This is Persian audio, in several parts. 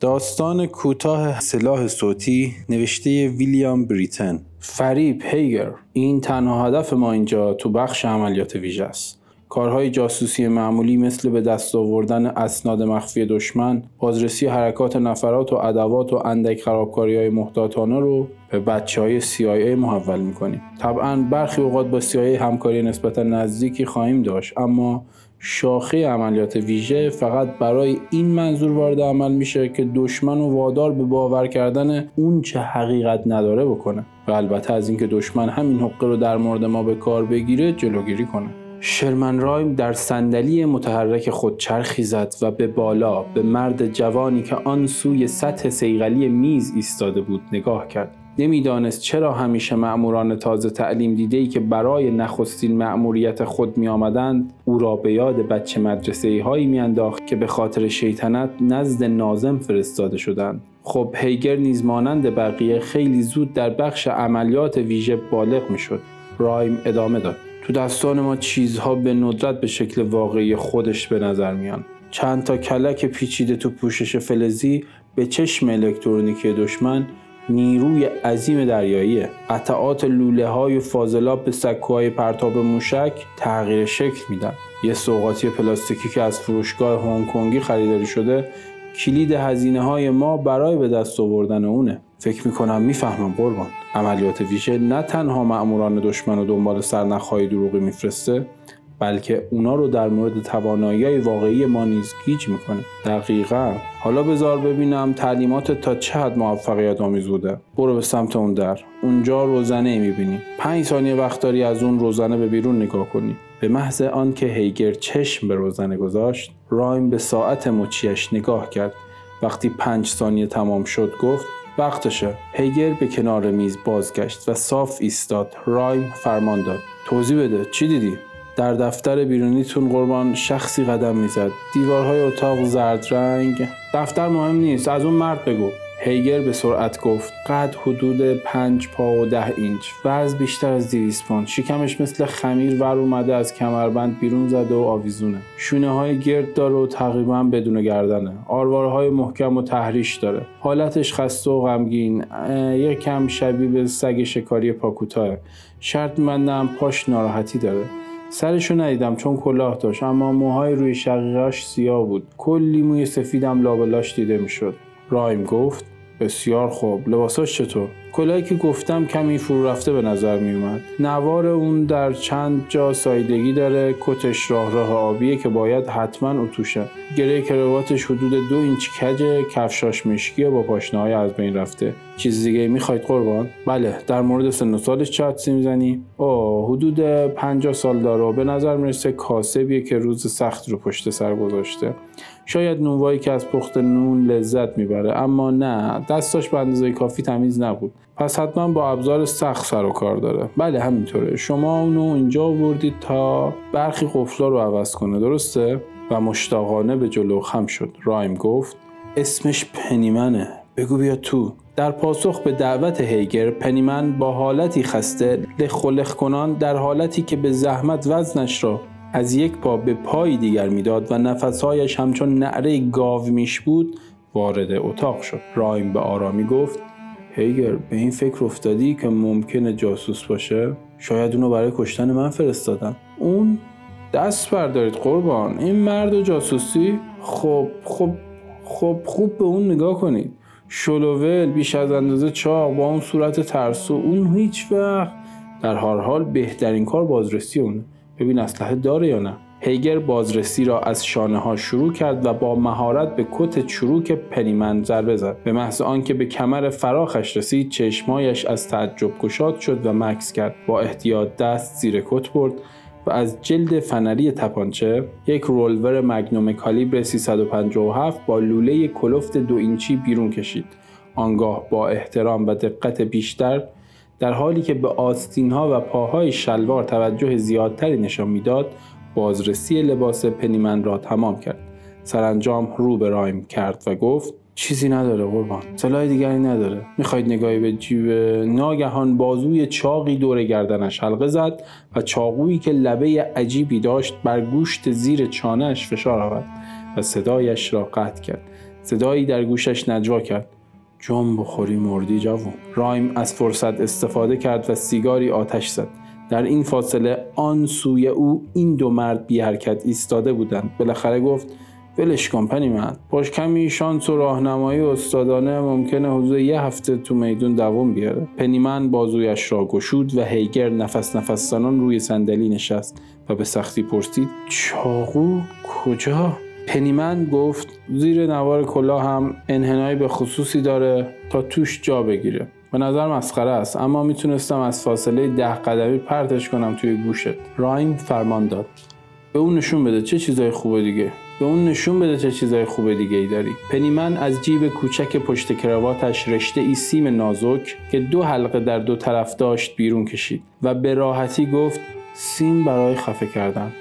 داستان کوتاه سلاح صوتی نوشته ویلیام بریتن. فریب هیگر. این تنها هدف ما اینجا تو بخش عملیات ویژه است. کارهای جاسوسی معمولی مثل به دست آوردن اسناد مخفی دشمن، بازرسی حرکات نفرات و ادوات و اندک خرابکاری های محتاطانه رو به بچه های CIA محول می‌کنیم. طبعا برخی اوقات با CIA همکاری نسبتا نزدیکی خواهیم داشت اما شاخه عملیات ویژه فقط برای این منظور وارد عمل میشه که دشمن و وادار به باور کردن اون چه حقیقت نداره بکنه. و البته از اینکه دشمن همین حقه رو در مورد ما به کار بگیره جلوگیری کنه. شرمن رایم در صندلی متحرک خود چرخی زد و به بالا به مرد جوانی که آن سوی سطح سیغلی میز ایستاده بود نگاه کرد. نمی‌دانست چرا همیشه مأموران تازه تعلیم دیده ای که برای نخستین مأموریت خود می آمدند او را به یاد بچه مدرسه هایی میانداخت که به خاطر شیطنت نزد نازم فرستاده شدند. خب هیگر نیز مانند بقیه خیلی زود در بخش عملیات ویژه بالغ می‌شد. رایم ادامه داد. تو دستان ما چیزها به ندرت به شکل واقعی خودش به نظر میان. چند تا کلک پیچیده تو پوشش فلزی به چشم الکترونیکی دشمن نیروی عظیم دریاییه. قطعات لوله های فاضلاب به سکوهای پرتاب موشک تغییر شکل میدن. یه سوقاتی پلاستیکی که از فروشگاه هنگ کنگی خریداری شده کلید هزینه های ما برای به دست آوردن اونه. فکر می‌کنم می‌فهمم قربان. عملیات ویژه نه تنها مأموران دشمن و دنبال سرنخهای دروغی میفرسته بلکه اونا رو در مورد توانایی واقعی ما نیز گیج می‌کنه. دقیقا. حالا بذار ببینم تعلیمات تا چه حد موفقیت آمیز بوده. برو به سمت اون در. اونجا روزنه می‌بینی. پنج ثانیه وقت داری از اون روزنه به بیرون نگاه کنی. به محض آنکه هیگر چشم به روزنه گذاشت رایم به ساعت مچیش نگاه کرد. وقتی پنج ثانیه تمام شد گفت وقتشه. هیگر به کنار میز بازگشت و صاف ایستاد. رایم فرمان داد. توضیح بده. چی دیدی؟ در دفتر بیرونیتون قربان شخصی قدم می‌زد. دیوارهای اتاق زرد رنگ. دفتر مهم نیست. از اون مرد بگو. هیگر به سرعت گفت. قد حدود پنج پا و ده اینچ. وزن بیشتر از 200 پوند. شکمش مثل خمیر ور اومده از کمربند بیرون زده و آویزونه. شونه های گرد داره و تقریبا بدون گردنه. آروارهای محکم و تحریش داره. حالتش خسته و غمگین. یک کم شبیه به سگ شکاری پاکوتاه. شرط میبندم پاش ناراحتی داره. سرشو ندیدم چون کلاه داشت اما موهای روی شقیقش سیاه بود. کلی موی سفیدم لابلاش دیده می‌شد. رایم گفت بسیار خوب. لباساش چطور؟ کلاهی که گفتم کمی فرو رفته به نظر می اومد. نوار اون در چند جا سایدگی داره. کتش راه راه آبیه که باید حتما اتوشه. گره کرواتش حدود دو اینچ کجه کفشاش مشکی و با پاشنه از بین رفته. چیز دیگه می‌خواید قربان؟ بله در مورد سن و سالش چه حدسی می‌زنی؟ اوه حدود 50 سال داره به نظر می‌رسه کاسبیه که روز سخت رو پشت سر گذاشته. شاید نونوایی که از پخت نون لذت می‌بره اما نه دستاش به اندازه کافی تمیز نبود. پس حتما با ابزار سخت سر و کار داره. بله همینطوره. شما اونو اینجا آوردید تا برخی قفلا رو عوض کنه درسته؟ و مشتاقانه به جلو خم شد. رایم گفت اسمش پنیمنه بگو بیا تو. در پاسخ به دعوت هیگر پنیمن با حالتی خسته لخ کنان در حالتی که به زحمت وزنش را از یک پا به پای دیگر می‌داد و نفسهایش همچون نعره گاو میش بود وارد اتاق شد. رایم به آرامی گفت هیگر به این فکر افتادی که ممکنه جاسوس باشه؟ شاید اونو برای کشتن من فرستادن. اون دست بردارید قربان این مرد و جاسوسی؟ خب خب خب خوب به اون نگاه کنید. شلوول بیش از اندازه چاق با اون صورت ترسو اون هیچ وقت. در هر حال بهترین کار بازرسی اونه. ببین اسلحه داره یا نه. هیگر بازرسی را از شانه ها شروع کرد و با مهارت به کت چروک پنیمن ضربه زد. به محض آنکه به کمر فراخش رسید چشمایش از تعجب گشاد شد و مکس کرد. با احتیاط دست زیر کت برد و از جلد فنری تپانچه یک رولور مگنوم کالیبر 357 با لوله کلفت دو اینچی بیرون کشید. آنگاه با احترام و دقت بیشتر در حالی که به آستین ها و پاهای شلوار توجه زیادتری نشان می‌داد بازرسی لباس پنیمن را تمام کرد. سرانجام رو به رایم کرد و گفت چیزی نداره قربان سلاح دیگری نداره. می‌خواید نگاهی به جیب ناگهان بازوی چاقی دور گردنش حلقه زد و چاقویی که لبه عجیبی داشت بر گوشت زیر چانهش فشار آورد و صدایش را قطع کرد. صدایی در گوشش نجوا کرد. جم بخوری مردی جوون. رایم از فرصت استفاده کرد و سیگاری آتش زد. در این فاصله آن سوی او این دو مرد بی حرکت ایستاده بودند. بالاخره گفت ولش کن من. باش کمی شانس و راهنمایی استادانه ممکنه حضور یه هفته تو میدون دوام بیاره. پنیمن بازویش را گشود و هیگر نفس نفس زنان روی صندلی نشست و به سختی پرسید چاقو کجا؟ پنیمن گفت زیر نوار کلاه هم انحنایی به خصوصی داره تا توش جا بگیره. به نظر مسخره است اما می‌تونستم از فاصله ده قدمی پرتش کنم توی گوشت. رایم فرمان داد. به اون نشون بده چه چیزای خوبه دیگه. به اون نشون بده چه چیزای خوب دیگه ای داری. پنیمن از جیب کوچک پشت کراواتش رشته ای سیم نازک که دو حلقه در دو طرف داشت بیرون کشید و به راحتی گفت سیم برای خفه کردن.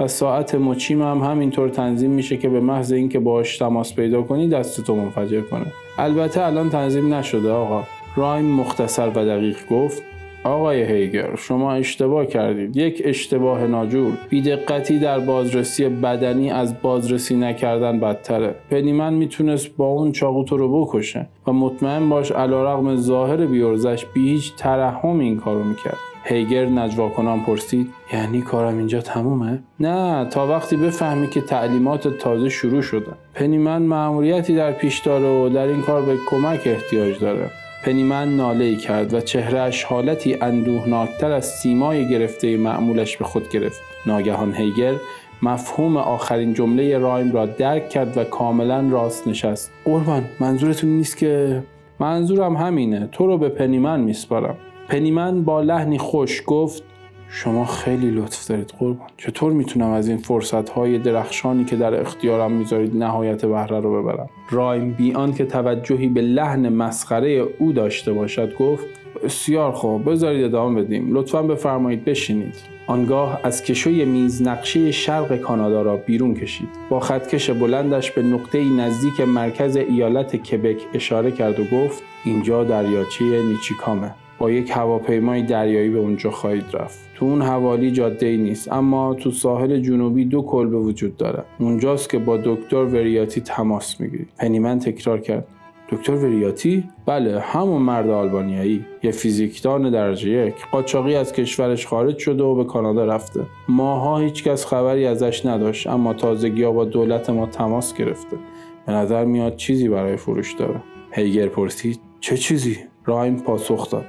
و ساعت مچیم هم همینطور تنظیم میشه که به محض اینکه باش تماس پیدا کنی دستتو منفجر کنه. البته الان تنظیم نشده آقا. رایم مختصر و دقیق گفت آقای هیگر شما اشتباه کردید. یک اشتباه ناجور. بیدقتی در بازرسی بدنی از بازرسی نکردن بدتره. پنیمن می‌تونست با اون چاقو تو رو بکشه و مطمئن باش علیرغم ظاهر بیورزش بی هیچ ترحم این کارو می‌کرد. هیگر نجوا کنان پرسید یعنی کارم اینجا تمومه؟ نه تا وقتی بفهمی که تعلیمات تازه شروع شده پنیمن معمولیتی در پیش داره و در این کار به کمک احتیاج داره. پنیمن ناله ای کرد و چهرهش حالتی اندوهناکتر از سیمای گرفته معمولش به خود گرفت. ناگهان هیگر مفهوم آخرین جمله رایم را درک کرد و کاملا راست نشست. قربان منظورتون نیست که منظورم همینه تو رو به پنیمن میسپارم. پنیمن با لحنی خوش گفت شما خیلی لطف دارید قربان. چطور می‌تونم از این فرصت های درخشانی که در اختیارم می‌ذارید نهایت بهره رو ببرم؟ رایم بیان که توجهی به لحن مسخره او داشته باشد گفت بسیار خوب بذارید ادامه بدیم. لطفا بفرمایید بشینید. آنگاه از کشوی میز نقشه شرق کانادا را بیرون کشید. با خطکش بلندش به نقطه نزدیک مرکز ایالت کبک اشاره کرد و گفت اینجا دریاچه نیچیکامه. یک هواپیمای دریایی به اونجا خواهید رفت. تو اون حوالی جاده ای نیست اما تو ساحل جنوبی دو کلبه وجود داره. اونجاست که با دکتر وریاتی تماس می‌گیرید پنیمن تکرار کرد. دکتر وریاتی؟ بله همون مرد آلبانیایی. یه فیزیکدان درجه یک. قاچاقی از کشورش خارج شده و به کانادا رفته. ماها هیچکس خبری ازش نداشت اما تازگی با دولت ما تماس گرفته. به نظر میاد چیزی برای فروش داره. هیگر پرسید چه چیزی؟ رایم پاسخ داد.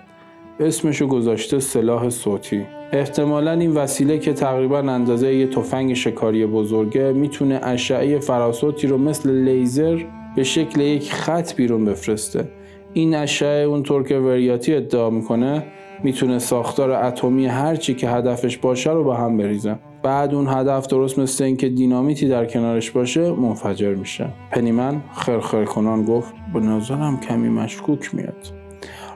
اسمشو گذاشته سلاح صوتی. احتمالا این وسیله که تقریبا اندازه یه تفنگ شکاری بزرگه می‌تونه اشعه فراسوتی رو مثل لیزر به شکل یک خط بیرون بفرسته. این اشعه اونطور که وریاتی ادعا می‌کنه می‌تونه ساختار اتمی هرچی که هدفش باشه رو به هم بریزه. بعد اون هدف درست مثل اینکه دینامیتی در کنارش باشه منفجر میشه. پنیمن خرخر کنان گفت به نظرم کمی مشکوک میاد.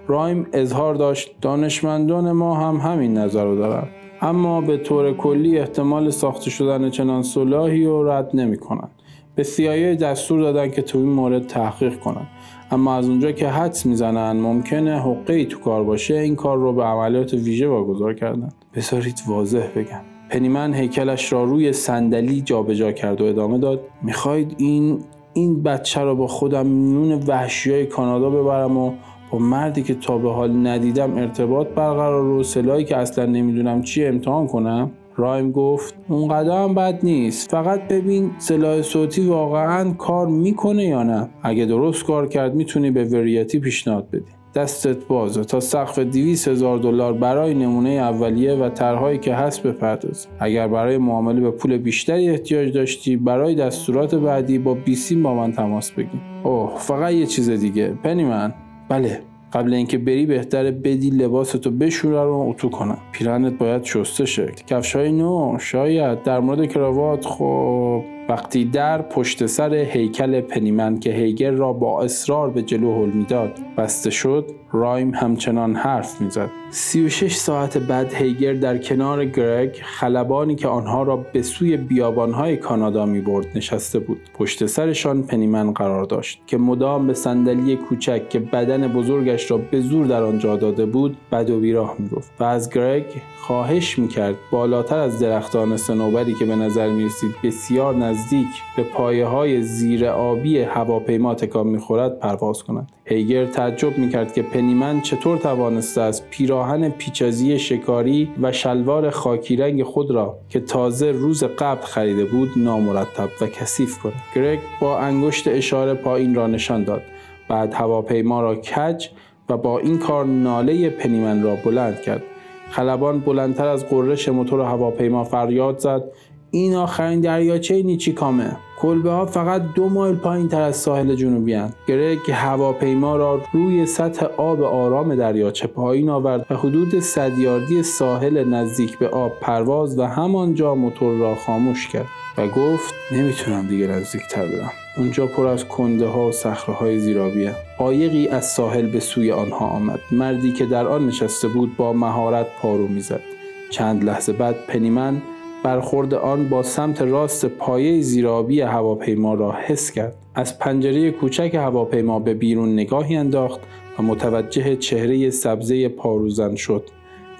رایم اظهار داشت دانشمندان ما هم همین نظر رو دارن. اما به طور کلی احتمال ساخته شدن چنان صلاحی رو رد نمی کنن. به CIA دستور دادن که تو این مورد تحقیق کنن. اما از اونجا که حدس می‌زنن ممکنه حقه تو کار باشه این کار رو به عملیات ویژه واگذار کردن. بذارید واضح بگم. پنیمن هیکلش را روی صندلی جابجا کرد و ادامه داد می‌خواید این این بچه رو با خودم میون وحشی های کانادا ببرم و با مردی که تا به حال ندیدم ارتباط برقرار رو سلاحی که اصلا نمی‌دونم چی امتحان کنم؟ رایم گفت اونقدر هم بد نیست. فقط ببین سلاح صوتی واقعا کار می‌کنه یا نه. اگه درست کار کرد می‌تونی به وریتی پیشنهاد بدی. دستت بازه تا سقف 200 هزار دلار برای نمونه اولیه و طرحهایی که هست بپرداز اگر برای معامله به پول بیشتری احتیاج داشتی برای دستورات بعدی با بیسی با من تماس بگیر. اوه فقط یه چیز دیگه. پنی من. بله قبل اینکه بری بهتره بدی لباستو بشوره رو اتو کنم پیرنت باید شسته شه کفشای نو شاید. در مورد کراوات خب. وقتی در پشت سر هیکل پنیمن که هیگر را با اصرار به جلو هل می‌داد بسته شد رایم همچنان حرف می‌زد. 36 ساعت بعد هیگر در کنار گرگ خلبانی که آنها را به سوی بیابانهای کانادا می برد نشسته بود. پشت سرشان پنیمن قرار داشت که مدام به صندلی کوچک که بدن بزرگش را به زور در آنجا داده بود بد و بیراه می‌گفت و از گرگ خواهش می‌کرد بالاتر از درختان سنوبری که به نظر می‌رسید بسیار نزدیک نزدیک به پایه های زیر آبی هواپیما تکان می‌خورد پرواز کند. هیگر تعجب می‌کرد که پنیمن چطور توانسته است پیراهن پیچازی شکاری و شلوار خاکی رنگ خود را که تازه روز قبل خریده بود نامرتب و کثیف کند. گرگ با انگشت اشاره پایین را نشان داد. بعد هواپیما را کج و با این کار ناله پنیمن را بلند کرد. خلبان بلندتر از قررش موتور هواپیما فریاد زد. این آخرین دریاچه نیچیکامه. کلبه ها فقط دو مایل پایین تر از ساحل جنوبی هن. گرگ هواپیما را روی سطح آب آرام دریاچه پایین آورد و حدود صدیاردی ساحل نزدیک به آب پرواز و همانجا موتور را خاموش کرد و گفت نمی‌تونم دیگه نزدیکتر برم. اونجا پر از کنده ها و صخره های زیرابیه قایقی از ساحل به سوی آنها آمد. مردی که در آن نشسته بود با مهارت پارو می‌زد. چند لحظه بعد پنیمن برخورد آن با سمت راست پایه زیرابی هواپیما را حس کرد از پنجره کوچک هواپیما به بیرون نگاهی انداخت و متوجه چهره سبزه پاروزن شد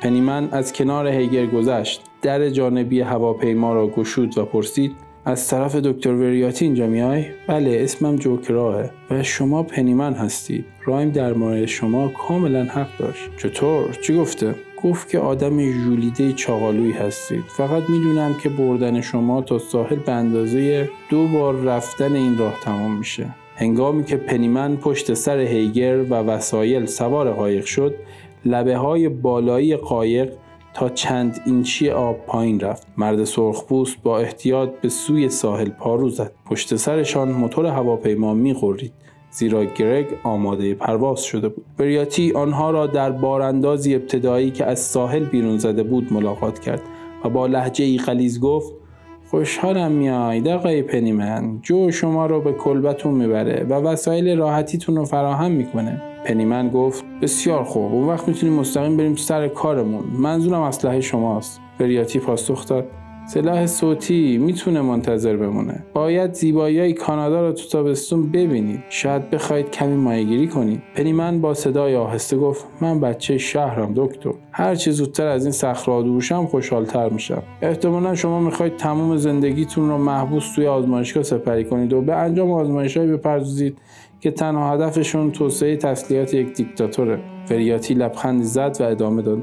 پنیمن از کنار هیگر گذشت در جانبی هواپیما را گشود و پرسید از طرف دکتر وریاتی اینجا میای؟ بله اسمم جوکراهه و شما پنیمن هستید رایم در مورد شما کاملا حق داشت چطور؟ چی گفته؟ گفت که آدم ژولیده چاقالویی هستید. فقط می‌دونم که بردن شما تا ساحل به اندازه دو بار رفتن این راه تمام میشه. هنگامی که پنیمن پشت سر هیگر و وسایل سوار قایق شد لبه های بالایی قایق تا چند اینچی آب پایین رفت. مرد سرخپوست با احتیاط به سوی ساحل پارو زد پشت سرشان موتور هواپیما میغرید زیرا گرگ آماده پرواز شده بود. بریاتی آنها را در باراندازی ابتدایی که از ساحل بیرون زده بود ملاقات کرد و با لحجه ای غلیظ گفت خوشحالم میاید آقای پنیمن جو شما رو به کلبتون می‌بره و وسایل راحتیتون رو فراهم می‌کنه. پنیمن گفت بسیار خوب اون وقت می‌تونیم مستقیم بریم سر کارمون منظورم اسلحه شماست. بریاتی پاسخ داد سلاح صوتی می‌تونه منتظر بمونه. باید زیبایی کانادا رو تو تابستون ببینید. شاید بخواید کمی ماهیگیری کنید. پنیمن با صدای آهسته گفت من بچه شهرم دکتر. هر چه زودتر از این صخره دوشم خوشحالتر میشم. احتمالا شما می‌خواید تمام زندگیتون رو محبوس توی آزمایشگاه سپری کنید و به انجام آزمایشهایی بپردازید که تنها هدفشون توسعه تسلیحات یک دیکتاتوره. فریاتی لبخندی زد و ادامه داد.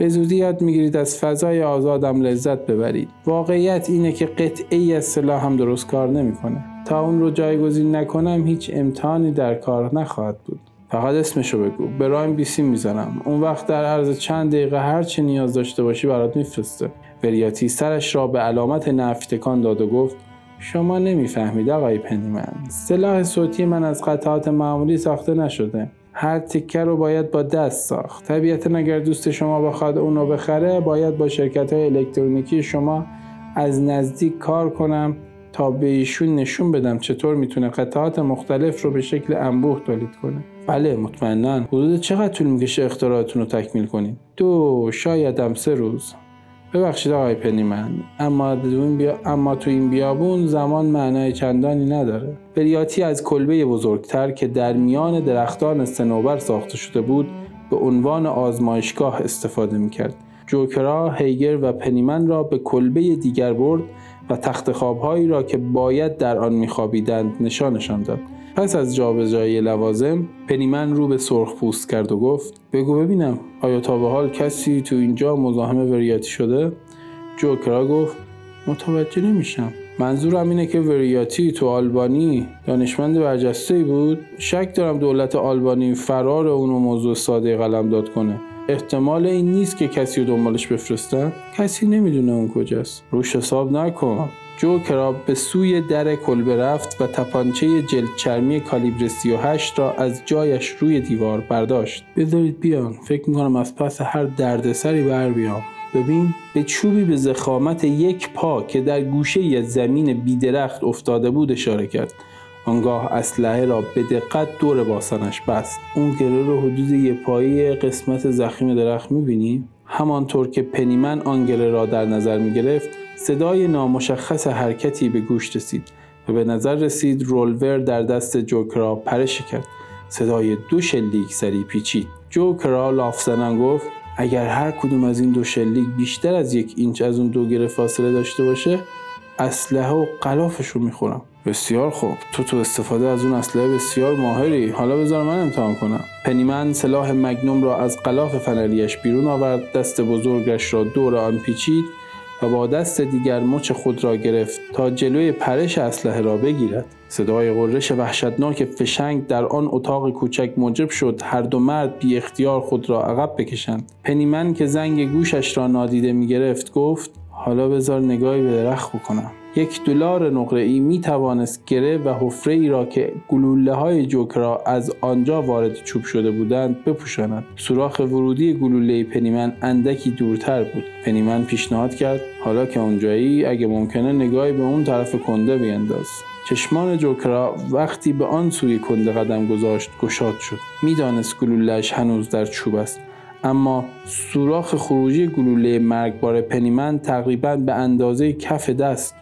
به زودی یاد می‌گیرید از فضای آزادم لذت ببرید. واقعیت اینه که قطعه ای از سلاح هم درست کار نمی‌کنه. تا اون رو جایگزین نکنم هیچ امتحانی در کار نخواهد بود. فقط اسمشو بگو. به رایم بیسی می‌زنم. اون وقت در عرض چند دقیقه هر چی نیاز داشته باشی برات میفرسته. وریاتی سرش را به علامت نفتکان داد و گفت شما نمی‌فهمید آقای پنیمن. سلاح صوتی من از قطعات معمولی ساخته نشده. هر تکه رو باید با دست ساخت. طبیعتا اگر دوست شما بخواد اون رو بخره باید با شرکت های الکترونیکی شما از نزدیک کار کنم تا به ایشون نشون بدم چطور می‌تونه قطعات مختلف رو به شکل انبوه تولید کنه. بله مطمئنا. حدود چقدر طول می‌کشه اختراعتون رو تکمیل کنید دو شاید هم سه روز. ببخشید آقای پنیمن اما بیا... اما تو این بیابون زمان معنای چندانی نداره. بریاتی از کلبه بزرگتر که در میان درختان سنوبر ساخته شده بود به عنوان آزمایشگاه استفاده می‌کرد. جوکرا هیگر و پنیمن را به کلبه دیگر برد و تخت خوابهایی را که باید در آن میخوابیدند نشانشان داد. پس از جابجایی لوازم پنیمن رو به سرخ پوست کرد و گفت بگو ببینم آیا تا به حال کسی تو اینجا مزاحم وریاتی شده؟ جوکرا گفت متوجه نمیشم. منظورم اینه که وریاتی تو آلبانی دانشمند برجسته بود. شک دارم دولت آلبانی فرار اونو موضوع ساده قلم داد کنه. احتمال این نیست که کسی رو دنبالش بفرستن. کسی نمی‌دونه اون کجاست. روش حساب نکن. جو کراب به سوی در کلبه رفت و تپانچه جلد چرمی کالیبر 38 را از جایش روی دیوار برداشت. بذارید بیان فکر می‌کنم از پس هر دردسری بر بیام. ببین به چوبی به زخامت یک پا که در گوشه از زمین بیدرخت افتاده بود اشاره کرد. آنگاه اسلحه را به دقت دور باسنش بست. اون گره رو حدود یه پایی قسمت زخیم درخت می‌بینی؟ همانطور که پنیمن آن گره را در نظر می‌گرفت صدای نامشخص حرکتی به گوش رسید و به نظر رسید رولور در دست جوکرا پرش کرد. صدای دو شلیک سری پیچید. جوکرا لاف گفت اگر هر کدوم از این دو شلیک بیشتر از یک اینچ از اون دو گره فاصله داشته باشه اسلحه و قلافش رو می‌خورم. بسیار خوب. تو تو استفاده از اون اسلحه بسیار ماهری. حالا بذار من امتحان کنم. پنیمن سلاح مگنوم را از قلاف فنریش بیرون آورد. دست بزرگش را دور آن پیچید. و با دست دیگر مچ خود را گرفت تا جلوی پرش اسلحه را بگیرد. صدای قررش وحشتناک فشنگ در آن اتاق کوچک موجب شد هر دو مرد بی اختیار خود را عقب بکشند. پنیمن که زنگ گوشش را نادیده می گرفت گفت حالا بذار نگاهی به درخت بکنم. یک دلار نقره ای می توانست گره و حفره ای را که گلوله های جوکرا از آنجا وارد چوب شده بودند بپوشاند. سوراخ ورودی گلوله پنیمن اندکی دورتر بود. پنیمن پیشنهاد کرد حالا که اونجایی اگه ممکنه نگاهی به اون طرف کنده بینداز. چشمان جوکرا وقتی به آن سوی کنده قدم گذاشت گشاد شد. می‌دانست گلولهاش هنوز در چوب است. اما سوراخ خروجی گلوله مرگبار پنیمن تقریبا به اندازه کف دست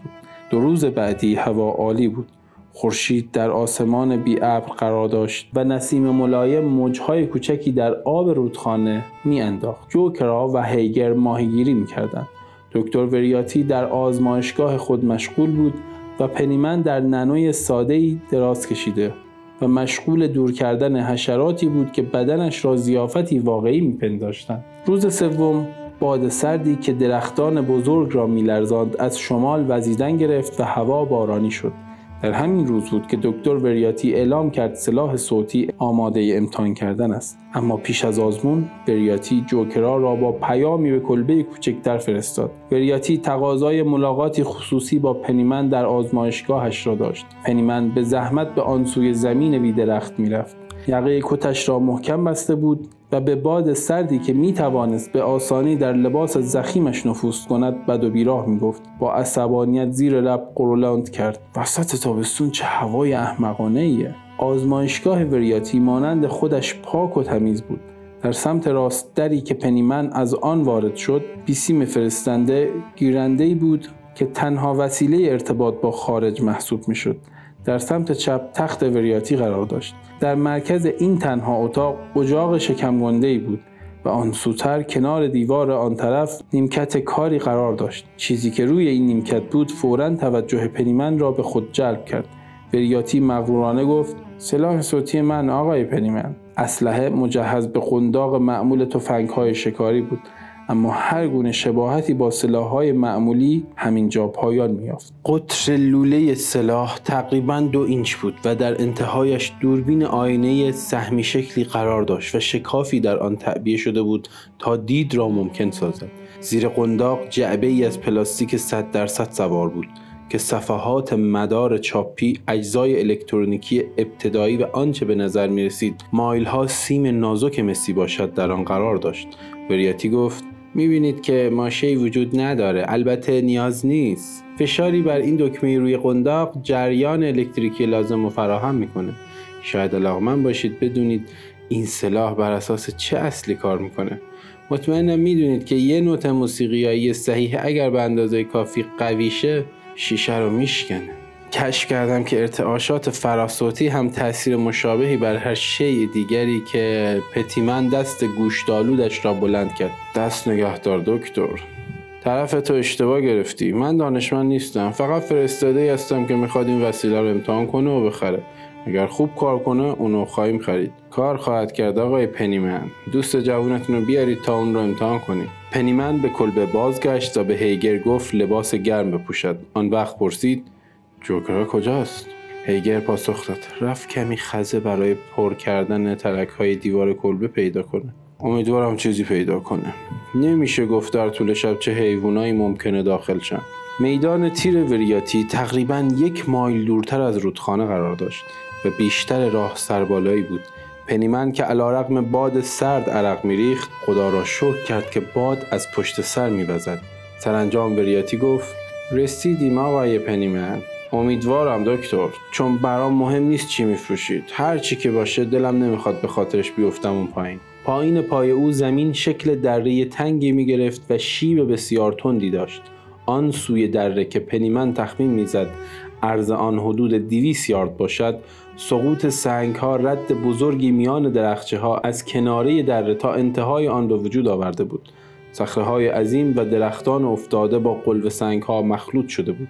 دو روز بعدی هوا عالی بود. خورشید در آسمان بی ابر قرار داشت و نسیم ملایم موجهای کوچکی در آب رودخانه میانداخت. جوکرا و هیگر ماهیگیری می‌کردند. دکتر وریاتی در آزمایشگاه خود مشغول بود و پنیمن در ننوی ساده دراز کشیده و مشغول دور کردن حشراتی بود که بدنش را زیافتی واقعی میپنداشتند. روز سوم باد سردی که درختان بزرگ را میلرزاند از شمال وزیدن گرفت و هوا بارانی شد. در همین روز بود که دکتر وریاتی اعلام کرد سلاح صوتی آماده امتحان کردن است. اما پیش از آزمون وریاتی جوکرا را با پیامی به کلبه کوچکتر فرستاد. وریاتی تقاضای ملاقاتی خصوصی با پنیمن در آزمایشگاهش را داشت. پنیمن به زحمت به آن سوی زمین بی درخت می‌رفت. یقه کتش را محکم بسته بود و به باد سردی که می توانست به آسانی در لباس زخیمش نفوذ کند بد و بیراه می گفت با عصبانیت زیر لب قرولاند کرد. وسط تابستون چه هوای احمقانه ایه آزمایشگاه وریاتی مانند خودش پاک و تمیز بود. در سمت راست دری که پنیمن از آن وارد شد بیسیم فرستنده گیرنده بود که تنها وسیله ارتباط با خارج محسوب می شد در سمت چپ تخت وریاتی قرار داشت. در مرکز این تنها اتاق اجاق شکمگنده بود و آن سوتر کنار دیوار آن طرف نیمکت کاری قرار داشت. چیزی که روی این نیمکت بود فورا توجه پنیمن را به خود جلب کرد. وریاتی مغرورانه گفت سلاح صوتی من آقای پنیمن. اسلحه مجهز به قنداق معمول تفنگهای شکاری بود. اما هر گونه شباهتی با سلاحهای معمولی همینجا پایان میافت قطر لوله سلاح تقریبا دو اینچ بود و در انتهایش دوربین آینه سهمی شکلی قرار داشت و شکافی در آن تعبیه شده بود تا دید را ممکن سازد. زیر قنداق جعبه ای از پلاستیک 100 درصد سوار بود که صفحات مدار چاپی اجزای الکترونیکی ابتدایی و آنچه به نظر می رسید سیم نازک مسی باشد در آن قرار داشت. وریاتی گفت می‌بینید که ماشه وجود نداره. البته نیاز نیست. فشاری بر این دکمه روی قنداق جریان الکتریکی لازم و فراهم می‌کنه. شاید علاقمند باشید بدونید این سلاح بر اساس چه اصلی کار می‌کنه. مطمئنم می‌دونید که یه نوت موسیقیایی صحیح اگر به اندازه کافی قویشه شیشه رو میشکنه. کشف کردم که ارتعاشات فراسوتی هم تاثیر مشابهی بر هر شی دیگری که پتیمن دست گوشدالودش را بلند کرد. دست نگهدار دکتر. طرف تو اشتباه گرفتی. من دانشمند نیستم. فقط فرستاده هستم که می‌خواد این وسیله رو امتحان کنه و بخره. اگر خوب کار کنه اونو خواهیم خرید. کار خواهد کرد آقای پنیمن. دوست جوونتون رو بیارید تا اون رو امتحان کنید پنیمن به کلبه بازگشت و به هیگر گفت لباس گرم بپوشد. آن وقت پرسید جوکرا کجاست؟ هیگر پاسخ داد. رفت کمی خزه برای پر کردن ترک های دیوار کلبه پیدا کنه. امیدوارم چیزی پیدا کنه. نمیشه گفت در طول شب چه حیوانایی ممکنه داخل شن. میدان تیر وریاتی تقریبا یک مایل دورتر از رودخانه قرار داشت و بیشتر راه سربالایی بود. پنیمن که علا رقم باد سرد عرق میریخت خدا را شکر کرد که باد از پشت سر میوزد. سرانجام وریاتی گفت رسیدیم آقای پنیمن؟ امیدوارم دکتر. چون برام مهم نیست چی میفروشید. هر چی که باشه دلم نمی‌خواد به خاطرش بیفتم اون پایین. پایین پای او زمین شکل دره تنگی می‌گرفت و شیب بسیار تندی داشت. آن سوی دره که پنیمن تخمین می‌زد عرض آن حدود دیویس یارد باشد سقوط سنگ ها رد بزرگی میان درخچه ها از کناره دره تا انتهای آن به وجود آورده بود. های عظیم و درختان افتاده با قلب سنگ ها مخلوط شده بود.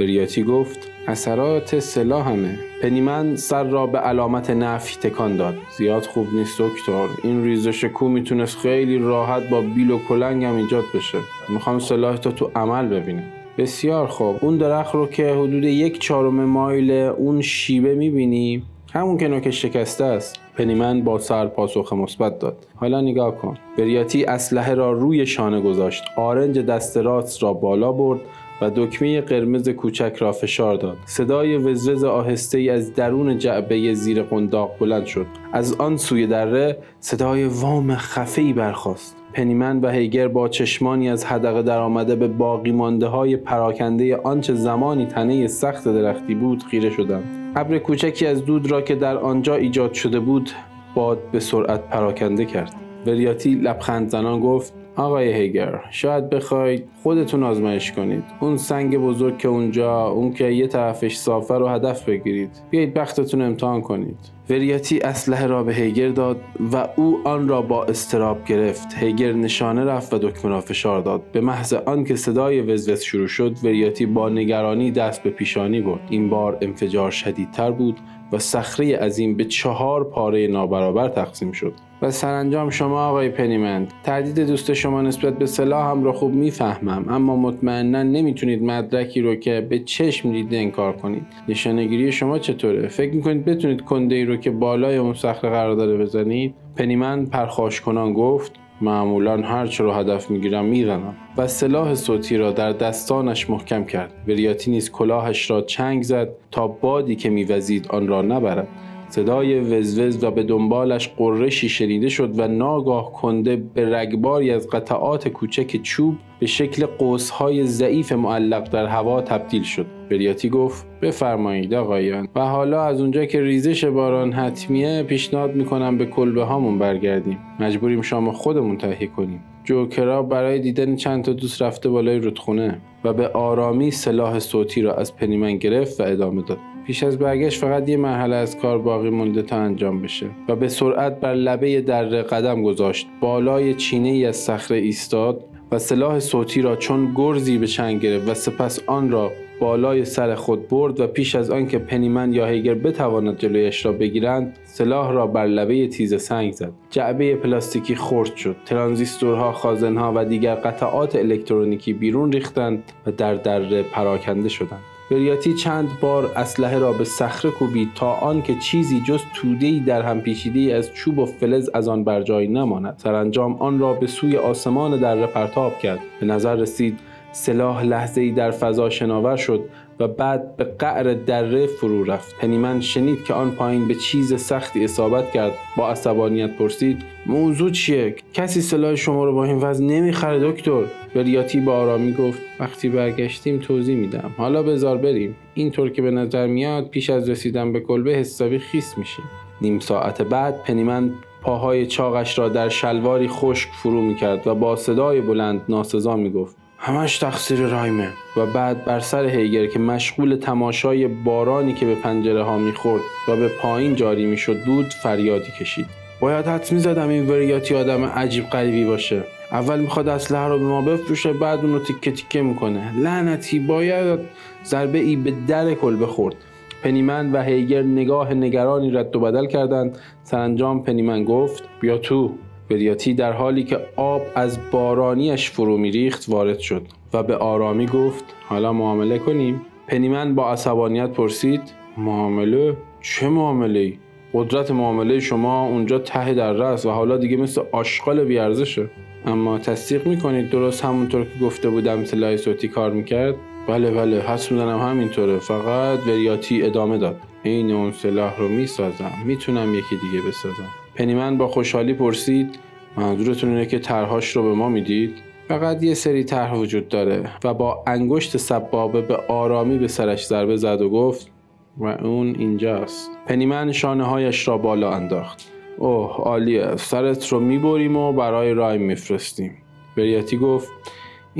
وریاتی گفت اثرات سلاحمه پنیمن سر را به علامت نفی تکان داد. زیاد خوب نیست دکتر. این ریزش کو می‌تونست خیلی راحت با بیل و کلنگ هم ایجاد بشه. می‌خوام سلاح تا تو عمل ببینه بسیار خوب. اون درخت رو که حدود یک چهارم مایل اون شیبه می‌بینی همون که نوکش شکسته است. پنیمن با سر پاسخ مثبت داد. حالا نگاه کن. بریاتی اسلحه را روی شانه گذاشت. آرنج دست راست را بالا برد و دکمه قرمز کوچک را فشار داد. صدای وزوز آهسته ای از درون جعبه زیر قنداق بلند شد. از آن سوی دره صدای وام خفه برخاست. پنیمن و هیگر با چشمانی از حدقه درآمده به باقی مانده های پراکنده آنچه زمانی تنه سخت درختی بود خیره شدند. ابر کوچکی از دود را که در آنجا ایجاد شده بود باد به سرعت پراکنده کرد. وریاتی لبخند زنان گفت آقای هیگر شاید بخواید خودتون آزمایش کنید. اون سنگ بزرگ که اونجا اون که یه طرفش صافه رو هدف بگیرید. بیایید بختتون امتحان کنید. وریاتی اسلحه را به هیگر داد و او آن را با استراب گرفت. هیگر نشانه رفت و دکمه را فشار داد. به محض آنکه صدای وزوز شروع شد وریاتی با نگرانی دست به پیشانی برد. این بار انفجار شدیدتر بود و صخره عظیم به چهار پاره نابرابر تقسیم شد. و سرانجام شما آقای پنیمند. تردید دوست شما نسبت به سلاح هم را خوب می‌فهمم اما مطمئنا نمی‌تونید مدرکی رو که به چشم دیده انکار کنید. نشانگیری شما چطوره؟ فکر می‌کنید بتونید کنده ای رو که بالای اون صخره قرار داره بزنید؟ پنیمند پرخاش کنان گفت معمولا هر چه رو هدف می‌گیرم می‌زنم و سلاح صوتی را در دستانش محکم کرد. وریاتی نیز کلاهش را چنگ زد تا بادی که میوزید آن را نبرد. صدای وزوز و به دنبالش قرشی شنیده شد و ناگاه کنده به رگباری از قطعات کوچک چوب به شکل قوسهای ضعیف معلق در هوا تبدیل شد. بریاتی گفت بفرمایید آقایان. و حالا از اونجا که ریزش باران حتمیه پیشنهاد می‌کنم به کلبه هامون برگردیم. مجبوریم شام خودمون تهیه کنیم. جوکرا برای دیدن چند تا دوست رفته بالای رودخونه و به آرامی سلاح صوتی را از پنیمن گرفت و ادامه داد. پیش از برگشت فقط یه مرحله از کار باقی مونده تا انجام بشه و به سرعت بر لبه دره قدم گذاشت. بالای چینه ای از صخره ایستاد و سلاح صوتی را چون گرزی به چنگ گرفت و سپس آن را بالای سر خود برد و پیش از آنکه پنیمن یا هیگر بتواند جلویش را بگیرند سلاح را بر لبه تیز سنگ زد. جعبه پلاستیکی خرد شد. ترانزیستورها خازنها و دیگر قطعات الکترونیکی بیرون ریختند و در دره پراکنده شدند. بریاتی چند بار اسلحه را به صخره کوبید تا آنکه چیزی جز تودهای در هم پیچیده از چوب و فلز از آن بر جای نماند. سرانجام آن را به سوی آسمان دره پرتاب کرد. به نظر رسید سلاح لحظه ای در فضا شناور شد. و بعد به قعر دره فرو رفت. پنیمن شنید که آن پایین به چیز سختی اصابت کرد. با عصبانیت پرسید موضوع چیه؟ کسی سلاح شما رو با این وضع نمی‌خره دکتر؟ وریاتی با آرامی گفت وقتی برگشتیم توضیح میدم. حالا بزار بریم. اینطور که به نظر میاد پیش از رسیدن به کلبه حسابی خیس میشیم. نیم ساعت بعد پنیمن پاهای چاقش را در شلواری خشک فرو می‌کرد و با صدای بلند ناسزا می‌گفت. همش تقصیر رایمه. و بعد بر سر هیگر که مشغول تماشای بارانی که به پنجره ها می‌خورد و به پایین جاری می‌شد بود فریادی کشید. باید حد می‌زدم این وریاتی آدم عجیب غریبی باشه. اول می‌خواد اسلحه رو به ما بفروشه بعد اونو تیکه تیکه می‌کنه. لعنتی باید ضربه ای به در کلبه خورد پنیمن و هیگر نگاه نگرانی رد و بدل کردند. سرانجام پنیمن گفت بیا تو. بریاتی در حالی که آب از بارانیش فرو میریخت وارد شد و به آرامی گفت حالا معامله کنیم. پنیمن با عصبانیت پرسید معامله؟ چه معامله قدرت معامله شما اونجا ته در رأس و حالا دیگه مثل آشغال بیارزشه. اما تصدیق می‌کنید درست همونطور که گفته بودم سلاح صوتی کار می‌کرد؟ بله بله حس می‌زنم همینطوره فقط وریاتی ادامه داد. عین اون سلاح رو می‌سازم می‌تونم یکی دیگه بسازم. پنیمن با خوشحالی پرسید منظورتون اینه که طرحهاش رو به ما می‌دید؟ فقط یه سری طرح وجود داره و با انگشت سبابه به آرامی به سرش ضربه زد و گفت و اون اینجاست. پنیمن شانه هایش را بالا انداخت. اوه عالیه سرت رو می‌بریم و برای رای میفرستیم. بریاتی گفت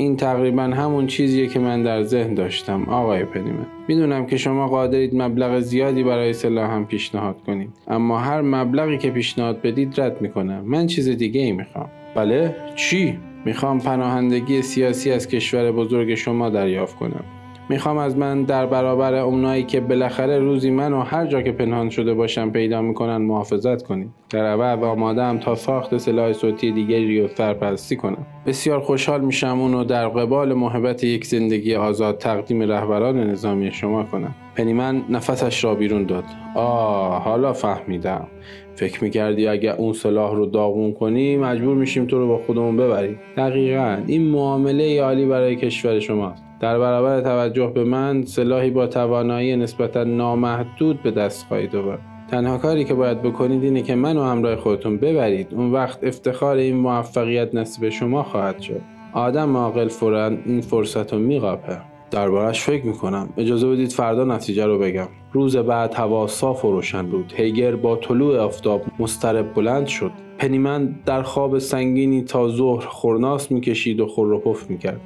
این تقریبا همون چیزیه که من در ذهن داشتم آقای پنیمن می‌دونم که شما قادرید مبلغ زیادی برای سلاح هم پیشنهاد کنید. اما هر مبلغی که پیشنهاد بدید رد می‌کنم. من چیز دیگه ای می‌خوام. بله؟ چی؟ می‌خوام پناهندگی سیاسی از کشور بزرگ شما دریافت کنم. می‌خوام از من در برابر اونایی که بالاخره روزی من و هر جا که پنهان شده باشم پیدا می‌کنن محافظت کنید. در عوض آمادم تا ساخت سلاح صوتی دیگری رو سرپرستی کنم. بسیار خوشحال میشم اونو در قبال محبت یک زندگی آزاد تقدیم رهبران نظامی شما کنم. پنیمن نفسش را بیرون داد. آه حالا فهمیدم. فکر می‌کردی اگر اون سلاح رو داغون کنی مجبور میشیم تو رو با خودمون ببریم. دقیقا این معامله عالی برای کشور شماست. در برابر توجه به من سلاحی با توانایی نسبتا نامحدود به دست خواهید آورد. تنها کاری که باید بکنید اینه که منو همراه خودتون ببرید. اون وقت افتخار این موفقیت نصیب شما خواهد شد. آدم عاقل فورا این فرصت رو میقاپه. دربارش فکر می‌کنم. اجازه بدید فردا نتیجه رو بگم. روز بعد هوا صاف و روشن بود. هیگر با طلوع آفتاب مسترب بلند شد. پنیمن در خواب سنگینی تا ظهر خورناس می‌کشید و و پف می‌کرد.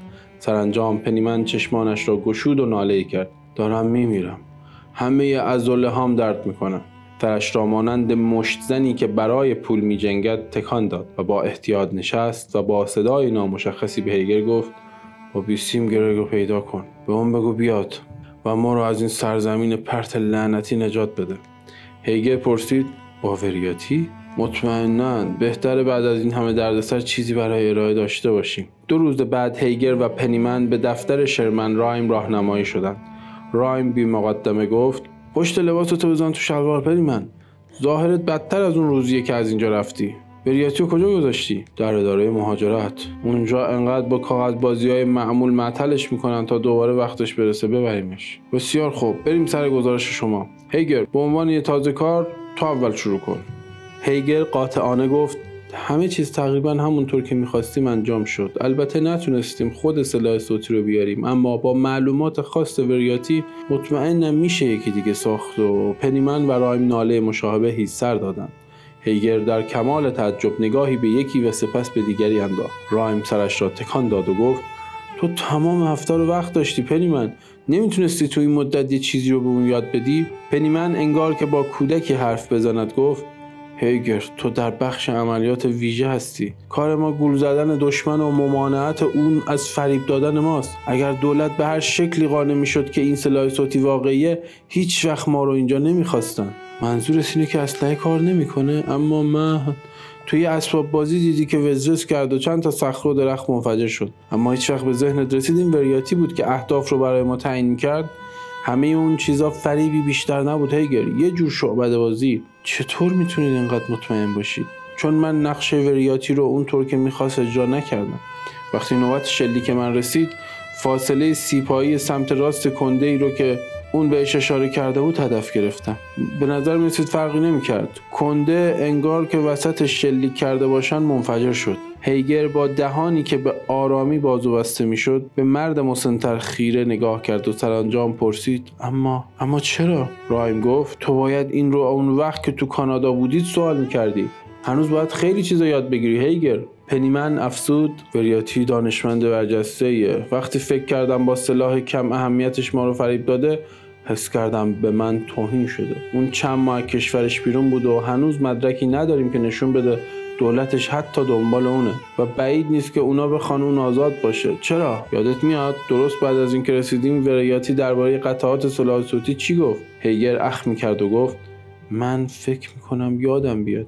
سرانجام پنیمن چشمانش را گشود و ناله کرد. دارم میمیرم. همه از هام درد می‌کنم ترش را مانند مشت زنی که برای پول می جنگد تکان داد و با احتیاط نشست و با صدای نامشخصی به هیگر گفت با بیسیم گرگ رو پیدا کن. به اون بگو بیاد و ما را از این سرزمین پرت لعنتی نجات بده. هیگر پرسید باوریاتی مطمئنا بهتره بعد از این همه دردسر چیزی برای ارائه داشته باشیم. دو روز بعد هیگر و پنیمن به دفتر شرمن رایم راهنمایی شدند. رایم بی مقدمه گفت پشت لباس تو بزن تو شلوار پنیمن. ظاهرت بدتر از اون روزیه که از اینجا رفتی. بریاتی رو کجا گذاشتی؟ در اداره مهاجرت. اونجا انقدر با کاغذ بازی های معمول معطلش می‌کنن تا دوباره وقتش برسه ببریمش. بسیار خوب بریم سر گزارش شما. هیگر به عنوان یه تازه کار تو اول شروع کن. هیگر قاطعانه گفت همه چیز تقریبا همونطور که می‌خواستیم انجام شد. البته نتونستیم خود سلاح صوتی رو بیاریم اما با معلومات خاص وریاتی مطمئنم میشه یکی دیگه ساخت و پنیمن و رایم ناله مشابهی سر دادن. هیگر در کمال تعجب نگاهی به یکی و سپس به دیگری انداخت. رایم سرش را تکان داد و گفت تو تمام هفته رو وقت داشتی پنیمن. نمی‌تونستی تو این مدت یه چیزی رو به اون یاد بدی؟ پنیمن انگار که با کودکی حرف بزند گفت هیگر تو در بخش عملیات ویژه هستی. کار ما گول زدن دشمن و ممانعت اون از فریب دادن ماست. اگر دولت به هر شکلی قانع می‌شد که این سلاح صوتی واقعیه هیچ وقت ما رو اینجا نمی‌خواستن. منظور اینه که اسلحه کار نمی‌کنه اما من توی اسباب بازی دیدی که وزرس کرد و چند تا صخره و درخت منفجر شد. اما هیچ وقت به ذهنت رسید این وریاتی بود که اهداف رو برای ما تعیین کرد؟ همه اون چیزا فریبی بیشتر نبود. هیگر یه جور شعبده بازی. چطور می‌تونید اینقدر مطمئن باشید؟ چون من نقشه وریاتی رو اونطور که می‌خواست اجرا نکردم. وقتی نوبت شلیک من رسید فاصله سیپایی سمت راست کنده ای رو که اون بهش اشاره کرده بود هدف گرفتم. به نظر می‌رسید فرقی نمی‌کرد. کنده انگار که وسط شلیک کرده باشن منفجر شد. هیگر با دهانی که به آرامی بازو بسته می‌شد به مرد مسنتر خیره نگاه کرد و سرانجام پرسید اما اما چرا؟ رایم گفت تو باید این رو اون وقت که تو کانادا بودید سوال می‌کردی. هنوز باید خیلی چیزا یاد بگیری هیگر. پنیمن افسود وریاتی دانشمند برجسته وقتی فکر کردم با سلاح کم اهمیتش ما رو فریب داده حس کردم به من توهین شده. اون چند ماه کشورش بیرون بود و هنوز مدرکی نداریم که نشون بده دولتش حتی دنبال اونه و بعید نیست که اونا بخوان اون آزاد باشه. چرا؟ یادت میاد؟ درست بعد از اینکه رسیدیم وریاتی درباره قطعات سلاح صوتی چی گفت؟ هیگر اخ می‌کرد و گفت من فکر می‌کنم یادم بیاد.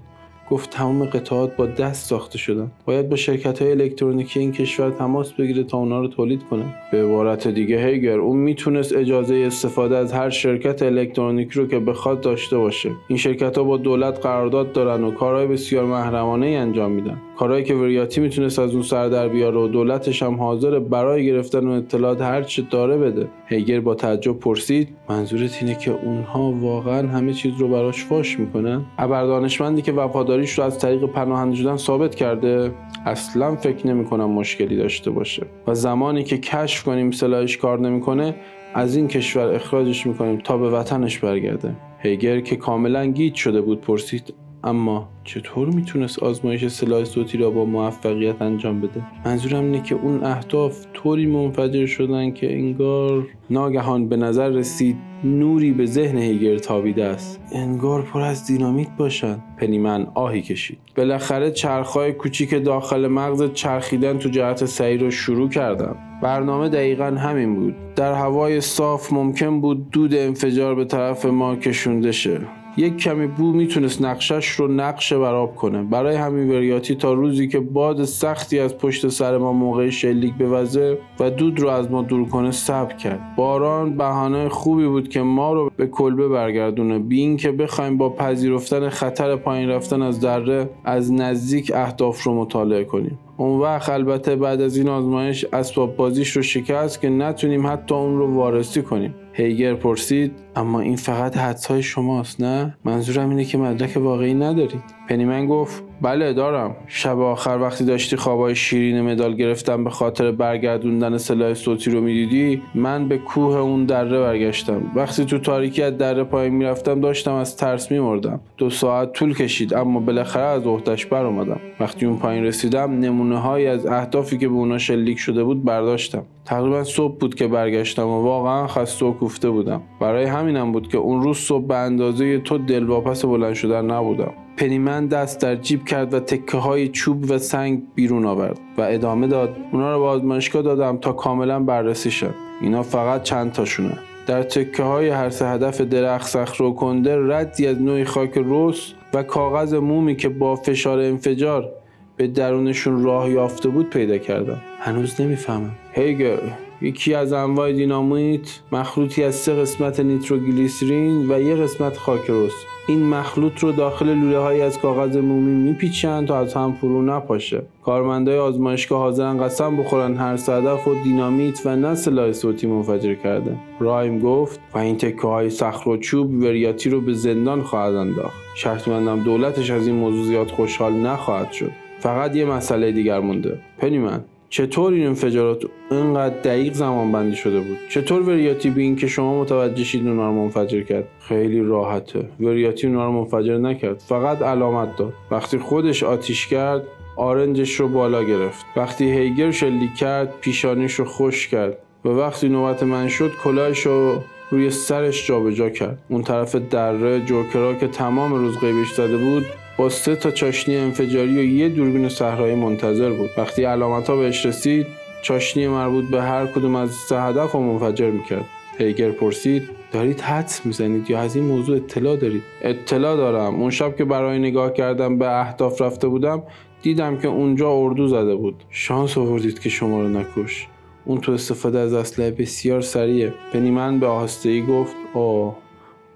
گفت تمام قطعات با دست ساخته شدن. باید با شرکت های الکترونیکی این کشور تماس بگیره تا اونا رو تولید کنه. به عبارت دیگه هیگر اون می‌تونست اجازه استفاده از هر شرکت الکترونیکی رو که بخواد داشته باشه. این شرکت ها با دولت قرارداد دارن و کارهای بسیار محرمانه ای انجام میدن. کارهایی که وریاتی می‌تونست از اون سر در بیاره و دولتش هم حاضر برای گرفتن اون اطلاعات هر چه داره بده. هیگر با تعجب پرسید منظورت اینه که اونها واقعا همه چیز رو براش فاش می‌کنن؟ ابردانشمندی که وفاداریش رو از طریق پناهنده شدن ثابت کرده. اصلا فکر نمی‌کنم مشکلی داشته باشه. و زمانی که کشف کنیم سلاحش کار نمی‌کنه از این کشور اخراجش می‌کنیم تا به وطنش برگرده. هیگر که کاملا گیج شده بود پرسید اما چطور می‌تونست آزمایش سلاح صوتی را با موفقیت انجام بده؟ منظورم اینه که اون اهداف طوری منفجر شدن که انگار ناگهان به نظر رسید نوری به ذهن هیگر تابیده است. انگار پر از دینامیت باشن. پنیمن آهی کشید. بالاخره چرخهای کوچیک داخل مغز چرخیدن تو جهت سعی رو شروع کردم. برنامه دقیقا همین بود. در هوای صاف ممکن بود دود انفجار به طرف ما کشونده شه. یک کمی بو می‌تونست نقشش رو نقش براب کنه. برای همین وریاتی تا روزی که باد سختی از پشت سر ما موقع شلیک بوزه و دود رو از ما دور کنه صبر کرد. باران بهانه خوبی بود که ما رو به کلبه برگردونه. بی اینکه بخوایم با پذیرفتن خطر پایین رفتن از دره از نزدیک اهداف رو مطالعه کنیم. اون وقت البته بعد از این آزمایش اسباب بازیش رو شکست که نتونیم حتی اون رو وارسی کنیم. هیگر پرسید اما این فقط حدسهای شماست نه؟ منظورم اینه که مدرک واقعی ندارید. پنیمن گفت بله دارم. شب آخر وقتی داشتی خوابای شیرین مدال گرفتم به خاطر برگردوندن سلاح صوتی رو می‌دیدی من به کوه اون دره برگشتم. وقتی تو تاریکی از دره پایین می‌رفتم داشتم از ترس میمردم. دو ساعت طول کشید اما بالاخره از عهدهش بر اومدم وقتی اون پایین رسیدم نمونه های از اهدافی که به اونا شلیک شده بود برداشتم. تقریبا صبح بود که برگشتم و واقعا خسته و کوفته بودم. برای همینم بود که اون روز صبح به اندازه تو دلواپس بلند شدن نبودم. پنیمن دست در جیب کرد و تکه های چوب و سنگ بیرون آورد و ادامه داد. اونا رو به آزمایشگاه دادم تا کاملا بررسی شد اینا فقط چند تاشونه. در تکه های هر سه هدف درخت صخره و کنده ردی از نوعی خاک رس و کاغذ مومی که با فشار انفجار به درونشون راه یافته بود پیدا کردم. هنوز نمی‌فهمم. هیگر یکی از انواع دینامیت مخلوطی از سه قسمت نیتروگلیسرین و یه قسمت خاک رس این مخلوط رو داخل لوله های از کاغذ مومی میپیچن تا از هم فرو نپاشه. کارمندای آزمایشگاه حاضرن قسم بخورن هر صدف و دینامیت و نه سلاح صوتی منفجر کرده. رایم گفت و این تکه های صخر و چوب وریاتی رو به زندان خواهد انداخت. شرطمندم دولتش از این موضوع زیاد خوشحال نخواهد شد. فقط یه مسئله دیگر مونده. پنیمن. چطور این انفجارات اینقدر دقیق زمان بندی شده بود؟ چطور وریاتی به این که شما متوجه شید اونا رو منفجر کرد؟ خیلی راحته. وریاتی اونا رو منفجر نکرد. فقط علامت داد. وقتی خودش آتیش کرد آرنجش رو بالا گرفت. وقتی هیگر شلیک کرد پیشانیش رو خوش کرد. و وقتی نوبت من شد کلاهش رو روی سرش جابجا کرد. اون طرف دره جوکرا که تمام روز قیبش زده بود با سه تا چاشنی انفجاری و یه دوربین صحرایی منتظر بود. وقتی علامت ها بهش رسید چاشنی مربوط به هر کدوم از سه هدف رو منفجر می‌کرد. هیگر پرسید دارید حدس می‌زنید یا از این موضوع اطلاع دارید? اطلاع دارم. اون شب که برای نگاه کردم به اهداف رفته بودم دیدم که اونجا اردو زده بود. شانس آوردید که شما رو نکش. اون تو استفاده از اسلحه بسیار سریعه. پنیمن به آهستگی گفت اوه.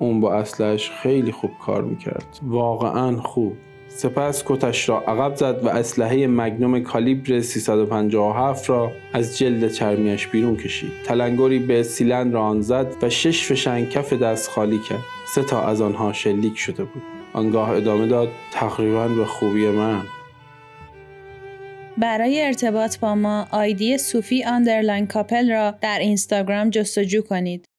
اون با اسلحش خیلی خوب کار می‌کرد. واقعا خوب. سپس کتش را عقب زد و اسلحه مگنوم کالیبر 357 را از جلد چرمیش بیرون کشید. تلنگری به سیلندر آن زد و شش فشنگ کف دست خالی کرد. سه تا از آنها شلیک شده بود. آنگاه ادامه داد تقریبا به خوبی من. برای ارتباط با ما آیدی صوفی underline کاپل را در اینستاگرام جستجو کنید.